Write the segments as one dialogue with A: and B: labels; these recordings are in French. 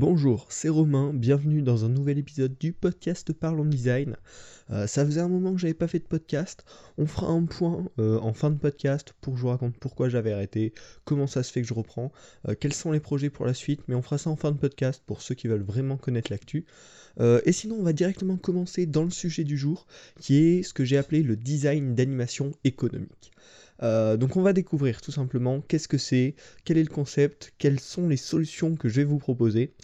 A: Bonjour, c'est Romain, bienvenue dans un nouvel épisode du podcast Parlons Design. Euh, ça faisait un moment que j'avais pas fait de podcast, on fera un point euh, en fin de podcast pour que je vous raconte pourquoi j'avais arrêté, comment ça se fait que je reprends, euh, quels sont les projets pour la suite, mais on fera ça en fin de podcast pour ceux qui veulent vraiment connaître l'actu. et sinon on va directement commencer dans le sujet du jour, qui est ce que j'ai appelé le design d'animation économique. Euh, donc on va découvrir tout simplement qu'est-ce que c'est, quel est le concept, quelles sont les solutions que je vais vous proposer.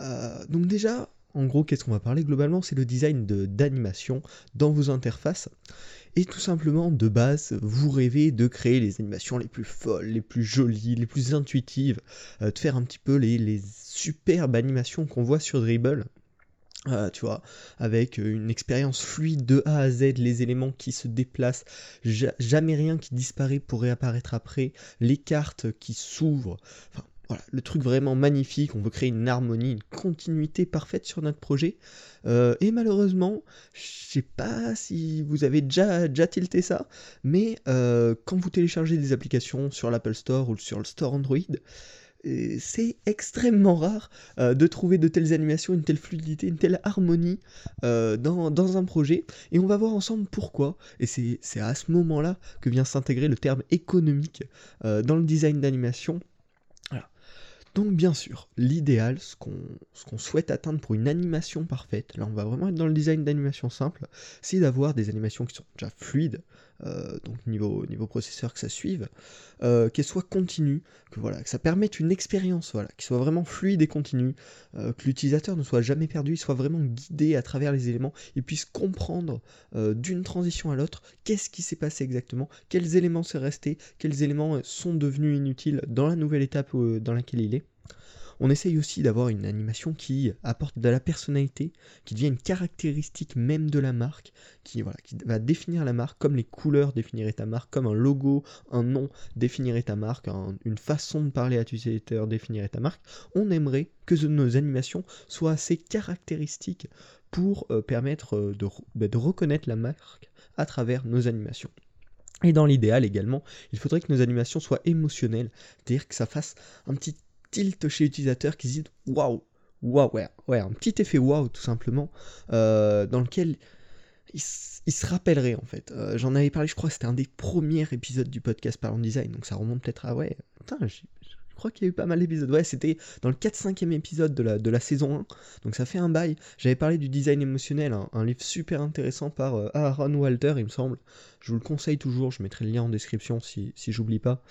A: Euh, donc déjà, en gros, qu'est-ce qu'on va parler globalement? C'est le design d'animation dans vos interfaces. Et tout simplement, de base, vous rêvez de créer les animations les plus folles, les plus jolies, les plus intuitives, euh, de faire un petit peu les, les superbes animations qu'on voit sur Dribble. Euh, tu vois, avec euh, une expérience fluide de A à Z, les éléments qui se déplacent, jamais rien qui disparaît pour réapparaître après, les cartes qui s'ouvrent, enfin voilà, le truc vraiment magnifique, on veut créer une harmonie, une continuité parfaite sur notre projet. Euh, et malheureusement, je sais pas si vous avez déjà, déjà tilté ça, mais quand vous téléchargez des applications sur l'Apple Store ou sur le Store Android, c'est extrêmement rare euh, de trouver de telles animations, une telle fluidité, une telle harmonie euh, dans, un projet. Et on va voir ensemble pourquoi. Et c'est à ce moment-là que vient s'intégrer le terme économique euh, dans le design d'animation. Donc bien sûr, l'idéal, ce qu'on souhaite atteindre pour une animation parfaite, là on va vraiment être dans le design d'animation simple, c'est d'avoir des animations qui sont déjà fluides, euh, donc niveau, niveau processeur que ça suive, euh, qu'elles soient continues, que voilà, ça permette une expérience, voilà, soit vraiment fluide et continue, euh, que l'utilisateur ne soit jamais perdu, il soit vraiment guidé à travers les éléments, il puisse comprendre d'une transition à l'autre qu'est-ce qui s'est passé exactement, quels éléments sont restés, quels éléments sont devenus inutiles dans la nouvelle étape dans laquelle il est. On essaye aussi d'avoir une animation qui apporte de la personnalité, qui devient une caractéristique même de la marque, qui, va définir la marque comme les couleurs définiraient ta marque, comme un logo, un nom définirait ta marque, une façon de parler à l'utilisateur définirait ta marque. On aimerait que nos animations soient assez caractéristiques pour euh, permettre euh, bah, de reconnaître la marque à travers nos animations. Et dans l'idéal également, il faudrait que nos animations soient émotionnelles, c'est-à-dire que ça fasse un petit tilt chez l'utilisateur qui se dit waouh, waouh, ouais, ouais, un petit effet waouh tout simplement, euh, dans lequel il, se rappellerait en fait. Euh, j'en avais parlé, je crois c'était un des premiers épisodes du podcast Parlons Design, donc ça remonte peut-être à ouais, putain, je crois qu'il y a eu pas mal d'épisodes. Ouais, c'était dans le 4-5e épisode de la, saison 1. Donc ça fait un bail. J'avais parlé du design émotionnel, un livre super intéressant par euh, Aaron Walter, il me semble. Je vous le conseille toujours, je mettrai le lien en description si, si j'oublie pas.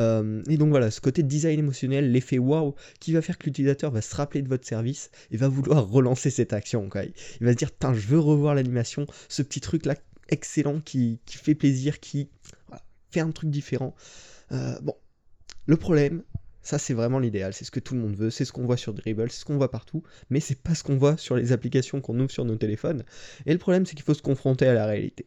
A: Euh, et donc voilà, ce côté design émotionnel, l'effet wow, qui va faire que l'utilisateur va se rappeler de votre service et va vouloir relancer cette action. Il va se dire, je veux revoir l'animation, ce petit truc là excellent qui, qui fait plaisir, qui fait un truc différent. Euh, bon, le problème, ça, c'est vraiment l'idéal, c'est ce que tout le monde veut, c'est ce qu'on voit sur Dribble, c'est ce qu'on voit partout, mais c'est pas ce qu'on voit sur les applications qu'on ouvre sur nos téléphones. Et le problème, c'est qu'il faut se confronter à la réalité.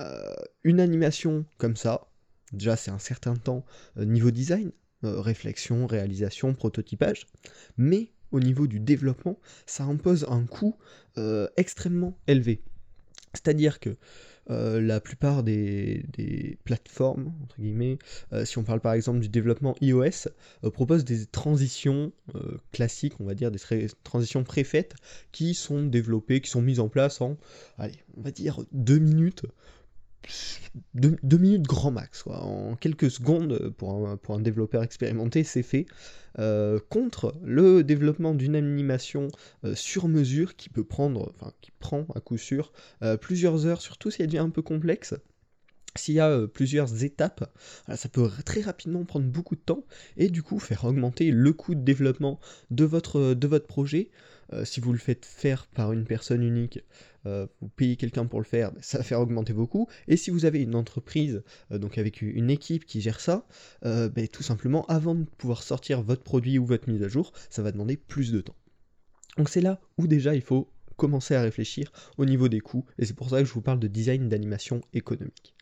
A: Euh, une animation comme ça, déjà, c'est un certain temps euh, niveau design, euh, réflexion, réalisation, prototypage, mais au niveau du développement, ça impose un coût extrêmement élevé. C'est-à-dire que euh, la plupart des, plateformes, entre guillemets, euh, si on parle par exemple du développement iOS, euh, proposent des transitions classiques, on va dire, des transitions préfaites, qui sont développées, qui sont mises en place en, allez, on va dire deux minutes deux, minutes grand max, en quelques secondes pour un, pour un développeur expérimenté, c'est fait, euh, contre le développement d'une animation euh, sur mesure qui peut prendre, enfin qui prend à coup sûr euh, plusieurs heures, surtout si elle devient un peu complexe. S'il y a plusieurs étapes, ça peut très rapidement prendre beaucoup de temps et du coup faire augmenter le coût de développement de votre, de votre projet euh, si vous le faites faire par une personne unique, euh, vous payez quelqu'un pour le faire, ça va faire augmenter beaucoup. Et si vous avez une entreprise, euh, donc avec une équipe qui gère ça, ben, tout simplement, avant de pouvoir sortir votre produit ou votre mise à jour, ça va demander plus de temps. Donc c'est là où déjà il faut commencer à réfléchir au niveau des coûts, et c'est pour ça que je vous parle de design d'animation économique.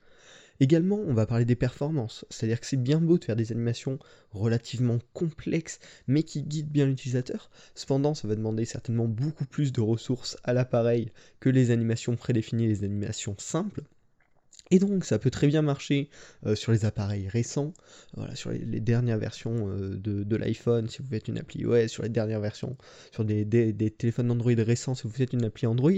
A: Également, on va parler des performances, c'est-à-dire que c'est bien beau de faire des animations relativement complexes, mais qui guident bien l'utilisateur. Cependant, ça va demander certainement beaucoup plus de ressources à l'appareil que les animations prédéfinies, les animations simples. Et donc ça peut très bien marcher euh, sur les appareils récents, sur les, dernières versions euh, de, l'iPhone si vous faites une appli iOS, sur les dernières versions, sur des, téléphones Android récents si vous faites une appli Android.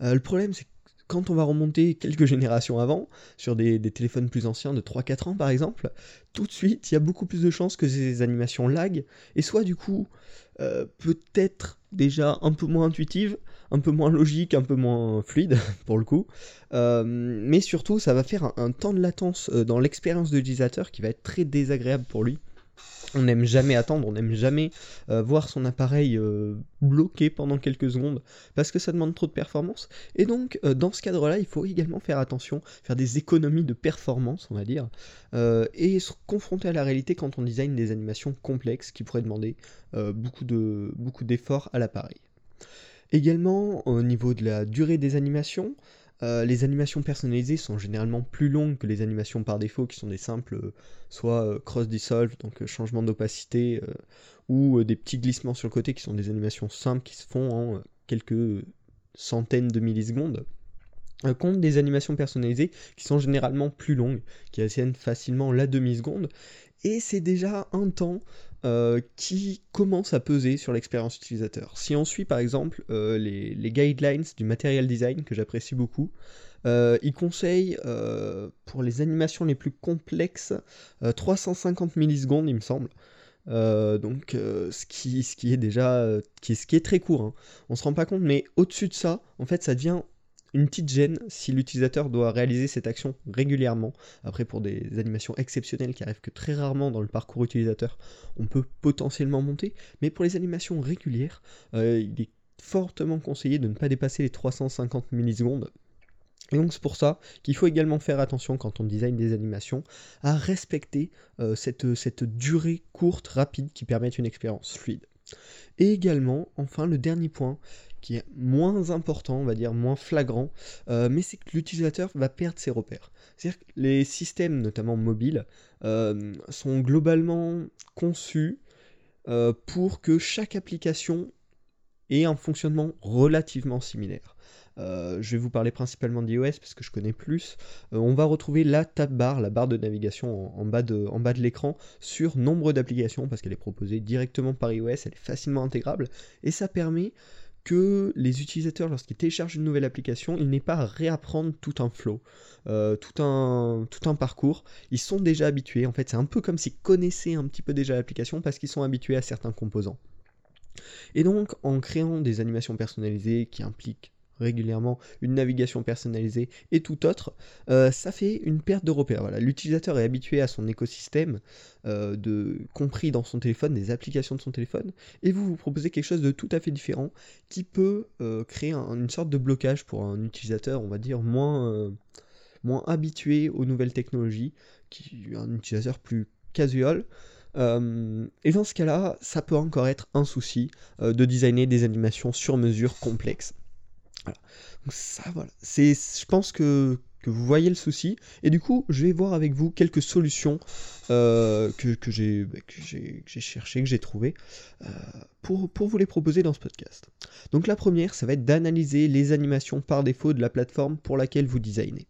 A: Euh, le problème c'est que quand on va remonter quelques générations avant, sur des, téléphones plus anciens de 3-4 ans par exemple, tout de suite il y a beaucoup plus de chances que ces animations lag, et soit du coup peut-être déjà un peu moins intuitives, un peu moins logique, un peu moins fluide pour le coup. Euh, mais surtout, ça va faire un, temps de latence euh, dans l'expérience de l'utilisateur qui va être très désagréable pour lui. On n'aime jamais attendre, on n'aime jamais euh, voir son appareil bloqué pendant quelques secondes parce que ça demande trop de performance. Et donc, dans ce cadre-là, il faut également faire attention, faire des économies de performance, on va dire, et se confronter à la réalité quand on design des animations complexes qui pourraient demander beaucoup d'efforts à l'appareil. Également, au niveau de la durée des animations, euh, les animations personnalisées sont généralement plus longues que les animations par défaut qui sont des simples, euh, soit euh, cross-dissolve, donc changement d'opacité, ou des petits glissements sur le côté qui sont des animations simples qui se font en quelques centaines de millisecondes. Contre des animations personnalisées qui sont généralement plus longues, qui atteignent facilement la demi-seconde, et c'est déjà un temps euh, qui commence à peser sur l'expérience utilisateur. Si on suit par exemple euh, les, guidelines du material design que j'apprécie beaucoup, euh, il conseille pour les animations les plus complexes 350 millisecondes il me semble. donc ce, qui, est déjà ce qui est très court. Hein. On se rend pas compte, mais au-dessus de ça, en fait, ça devient une petite gêne si l'utilisateur doit réaliser cette action régulièrement. Après, pour des animations exceptionnelles qui arrivent que très rarement dans le parcours utilisateur, on peut potentiellement monter. Mais pour les animations régulières, euh, il est fortement conseillé de ne pas dépasser les 350 millisecondes. Et donc c'est pour ça qu'il faut également faire attention quand on design des animations à respecter euh, cette, cette durée courte, rapide qui permet une expérience fluide. Et également, enfin, le dernier point, qui est moins important, on va dire moins flagrant, euh, mais c'est que l'utilisateur va perdre ses repères. C'est-à-dire que les systèmes, notamment mobiles, euh, sont globalement conçus euh, pour que chaque application ait un fonctionnement relativement similaire. je vais vous parler principalement d'iOS parce que je connais plus. on va retrouver la tab bar, la barre de navigation en, bas de, en bas de l'écran sur nombre d'applications parce qu'elle est proposée directement par iOS, elle est facilement intégrable et ça permet que les utilisateurs, lorsqu'ils téléchargent une nouvelle application, ils n'aient pas à réapprendre tout un flow, euh, tout, un, tout un parcours. Ils sont déjà habitués. En fait, c'est un peu comme s'ils connaissaient un petit peu déjà l'application parce qu'ils sont habitués à certains composants. Et donc, en créant des animations personnalisées qui impliquent régulièrement une navigation personnalisée et tout autre, euh, ça fait une perte de repères. L'utilisateur est habitué à son écosystème, euh, de, compris dans son téléphone, des applications de son téléphone, et vous vous proposez quelque chose de tout à fait différent qui peut euh, créer une sorte de blocage pour un utilisateur, on va dire, moins, moins habitué aux nouvelles technologies, qui un utilisateur plus casual. Et dans ce cas-là, ça peut encore être un souci de designer des animations sur mesure complexes. Voilà. Je pense que, vous voyez le souci. Et du coup, je vais voir avec vous quelques solutions euh, que, que j'ai, bah, que, j'ai, cherchées, que j'ai trouvées, euh, pour, pour vous les proposer dans ce podcast. Donc la première, ça va être d'analyser les animations par défaut de la plateforme pour laquelle vous designez.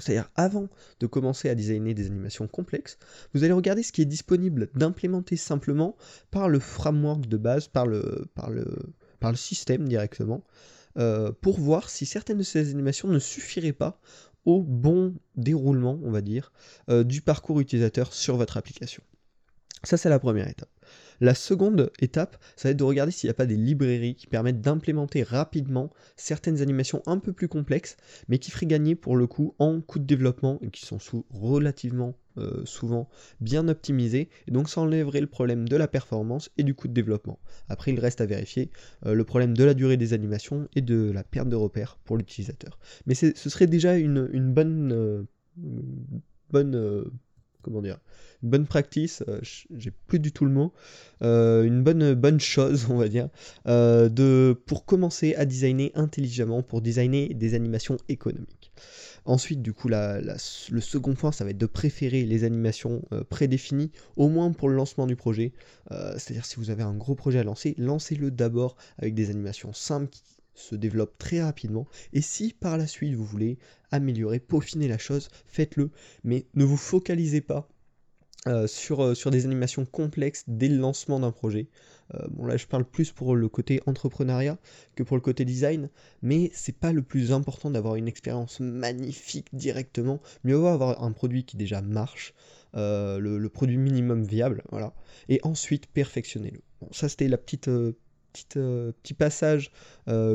A: C'est-à-dire, avant de commencer à designer des animations complexes, vous allez regarder ce qui est disponible d'implémenter simplement par le framework de base, par le, système directement, euh, pour voir si certaines de ces animations ne suffiraient pas au bon déroulement, on va dire, euh, du parcours utilisateur sur votre application. Ça, c'est la première étape. La seconde étape, ça va être de regarder s'il n'y a pas des librairies qui permettent d'implémenter rapidement certaines animations un peu plus complexes, mais qui feraient gagner pour le coup en coût de développement et qui sont relativement euh, souvent bien optimisés, et donc ça enlèverait le problème de la performance et du coût de développement. Après, il reste à vérifier euh, le problème de la durée des animations et de la perte de repères pour l'utilisateur. Mais ce serait déjà une, bonne, euh, bonne comment dire, une bonne practice, euh, j'ai plus du tout le mot, euh, une bonne, bonne chose, on va dire, euh, de, pour commencer à designer intelligemment, pour designer des animations économiques. Ensuite, du coup, le second point, ça va être de préférer les animations prédéfinies, au moins pour le lancement du projet. C'est-à-dire, si vous avez un gros projet à lancer, lancez-le d'abord avec des animations simples se développe très rapidement. Et si par la suite vous voulez améliorer, peaufiner la chose, faites-le. Mais ne vous focalisez pas euh, sur, euh, sur, des animations complexes dès le lancement d'un projet. Euh, bon là je parle plus pour le côté entrepreneuriat que pour le côté design, mais c'est pas le plus important d'avoir une expérience magnifique directement. Mieux vaut avoir un produit qui déjà marche, le, produit minimum viable, voilà. Et ensuite perfectionner-le. Bon, ça c'était la petite, petite petit passage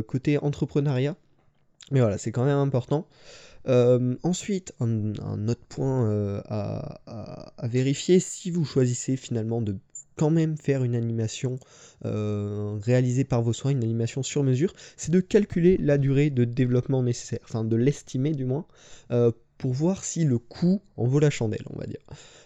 A: côté entrepreneuriat. Mais voilà, c'est quand même important. Euh, ensuite, un, autre point euh, à, vérifier, si vous choisissez finalement de quand même faire une animation euh, réalisée par vos soins, une animation sur mesure, c'est de calculer la durée de développement nécessaire, enfin de l'estimer du moins, pour voir si le coût en vaut la chandelle, on va dire.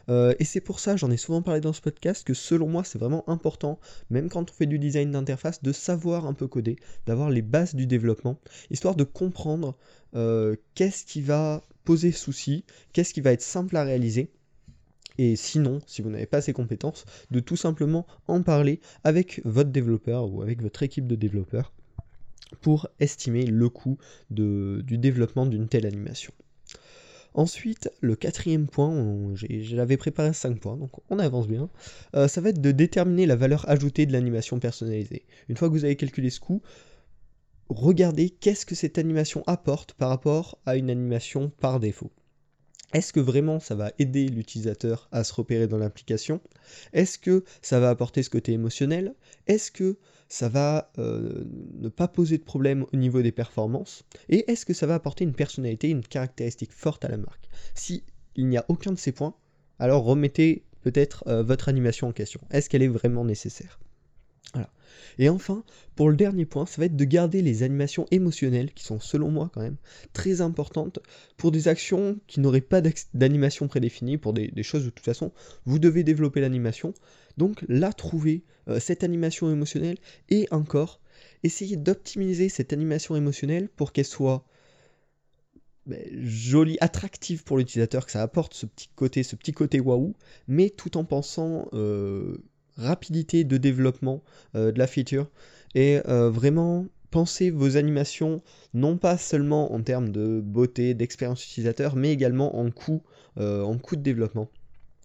A: Euh, et c'est pour ça, j'en ai souvent parlé dans ce podcast, que selon moi c'est vraiment important, même quand on fait du design d'interface, de savoir un peu coder, d'avoir les bases du développement, histoire de comprendre euh, qu'est-ce qui va poser souci, qu'est-ce qui va être simple à réaliser. Et sinon, si vous n'avez pas ces compétences, de tout simplement en parler avec votre développeur ou avec votre équipe de développeurs pour estimer le coût du développement d'une telle animation. Ensuite, le quatrième point, j'avais préparé 5 points, donc on avance bien, euh, ça va être de déterminer la valeur ajoutée de l'animation personnalisée. Une fois que vous avez calculé ce coût, regardez qu'est-ce que cette animation apporte par rapport à une animation par défaut. Est-ce que vraiment ça va aider l'utilisateur à se repérer dans l'application? Est-ce que ça va apporter ce côté émotionnel? Est-ce que ça va euh, ne pas poser de problème au niveau des performances? Et est-ce que ça va apporter une personnalité, une caractéristique forte à la marque? Si n'y a aucun de ces points, alors remettez peut-être euh, votre animation en question. Est-ce qu'elle est vraiment nécessaire? Et enfin, pour le dernier point, ça va être de garder les animations émotionnelles, qui sont selon moi quand même très importantes, pour des actions qui n'auraient pas d'animation prédéfinie, pour des, choses où de toute façon, vous devez développer l'animation. Donc là, trouver euh, cette animation émotionnelle et encore, essayer d'optimiser cette animation émotionnelle pour qu'elle soit ben, jolie, attractive pour l'utilisateur, que ça apporte ce petit côté, ce petit côté waouh, mais tout en pensant euh, rapidité de développement euh, de la feature et euh, vraiment pensez vos animations non pas seulement en termes de beauté, d'expérience utilisateur, mais également en coût, euh, en coût de développement.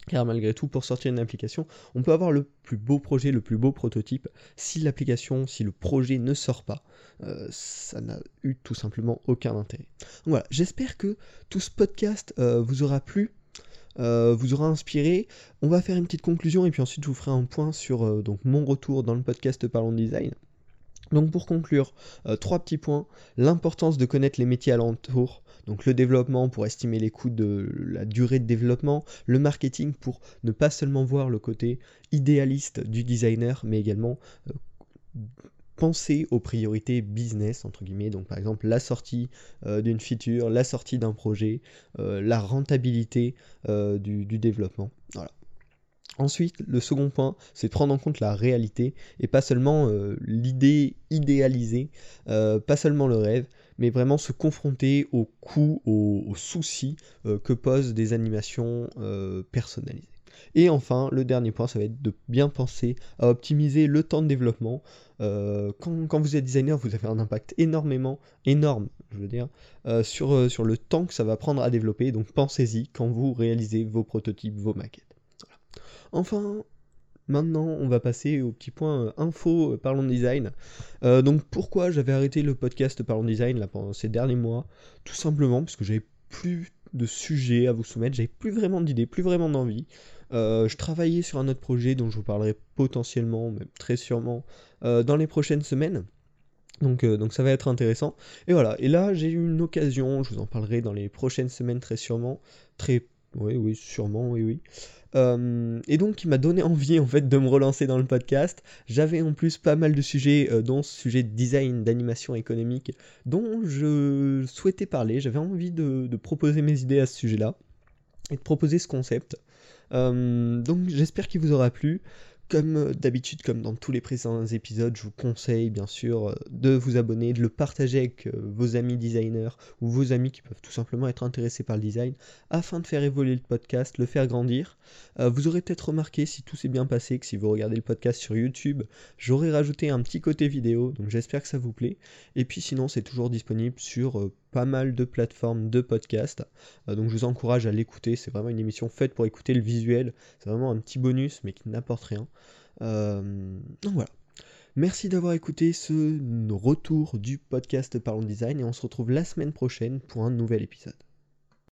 A: Car malgré tout, pour sortir une application, on peut avoir le plus beau projet, le plus beau prototype. Si l'application, si le projet ne sort pas, ça n'a eu tout simplement aucun intérêt. voilà, j'espère que tout ce podcast vous aura plu. Euh, vous aura inspiré. On va faire une petite conclusion et puis ensuite je vous ferai un point sur euh, donc, mon retour dans le podcast Parlons Design. Donc pour conclure, euh, trois petits points. L'importance de connaître les métiers alentours, donc le développement pour estimer les coûts de la durée de développement, le marketing pour ne pas seulement voir le côté idéaliste du designer, mais également penser aux priorités business, entre guillemets, donc par exemple la sortie euh, d'une feature, la sortie d'un projet, euh, la rentabilité euh, du, développement. Voilà. Ensuite, le second point, c'est prendre en compte la réalité et pas seulement l'idée idéalisée, pas seulement le rêve, mais vraiment se confronter aux coûts, aux soucis que posent des animations personnalisées. Et enfin, le dernier point, ça va être de bien penser à optimiser le temps de développement. Euh, quand, vous êtes designer, vous avez un impact énormément, énorme, je veux dire, euh, sur, euh, sur le temps que ça va prendre à développer. Donc pensez-y quand vous réalisez vos prototypes, vos maquettes. Enfin, Maintenant, on va passer au petit point info Parlons Design. donc, pourquoi j'avais arrêté le podcast Parlons Design là, pendant ces derniers mois? Tout simplement parce que j'avais plus de sujets à vous soumettre, j'avais plus vraiment d'idées, plus vraiment d'envie. Euh, je travaillais sur un autre projet dont je vous parlerai potentiellement, même très sûrement, euh, dans les prochaines semaines. Donc, euh, donc ça va être intéressant. Et voilà, et là j'ai eu une occasion, je vous en parlerai dans les prochaines semaines très sûrement, très... Oui, oui, sûrement, oui, oui. et donc qui m'a donné envie en fait de me relancer dans le podcast. J'avais en plus pas mal de sujets, dont ce sujet de design, d'animation économique, dont je souhaitais parler. J'avais envie de, proposer mes idées à ce sujet-là et de proposer ce concept. Euh, donc j'espère qu'il vous aura plu. Comme euh, d'habitude, comme dans tous les précédents épisodes, je vous conseille bien sûr euh, de vous abonner, de le partager avec vos amis designers ou vos amis qui peuvent tout simplement être intéressés par le design afin de faire évoluer le podcast, le faire grandir. vous aurez peut-être remarqué si tout s'est bien passé que si vous regardez le podcast sur YouTube, j'aurais rajouté un petit côté vidéo, donc j'espère que ça vous plaît. Et puis sinon, c'est toujours disponible sur pas mal de plateformes de podcast. donc je vous encourage à l'écouter, c'est vraiment une émission faite pour écouter le visuel, c'est vraiment un petit bonus mais qui n'apporte rien. Euh, donc voilà. Merci d'avoir écouté ce retour du podcast Parlons Design et on se retrouve la semaine prochaine pour un nouvel épisode.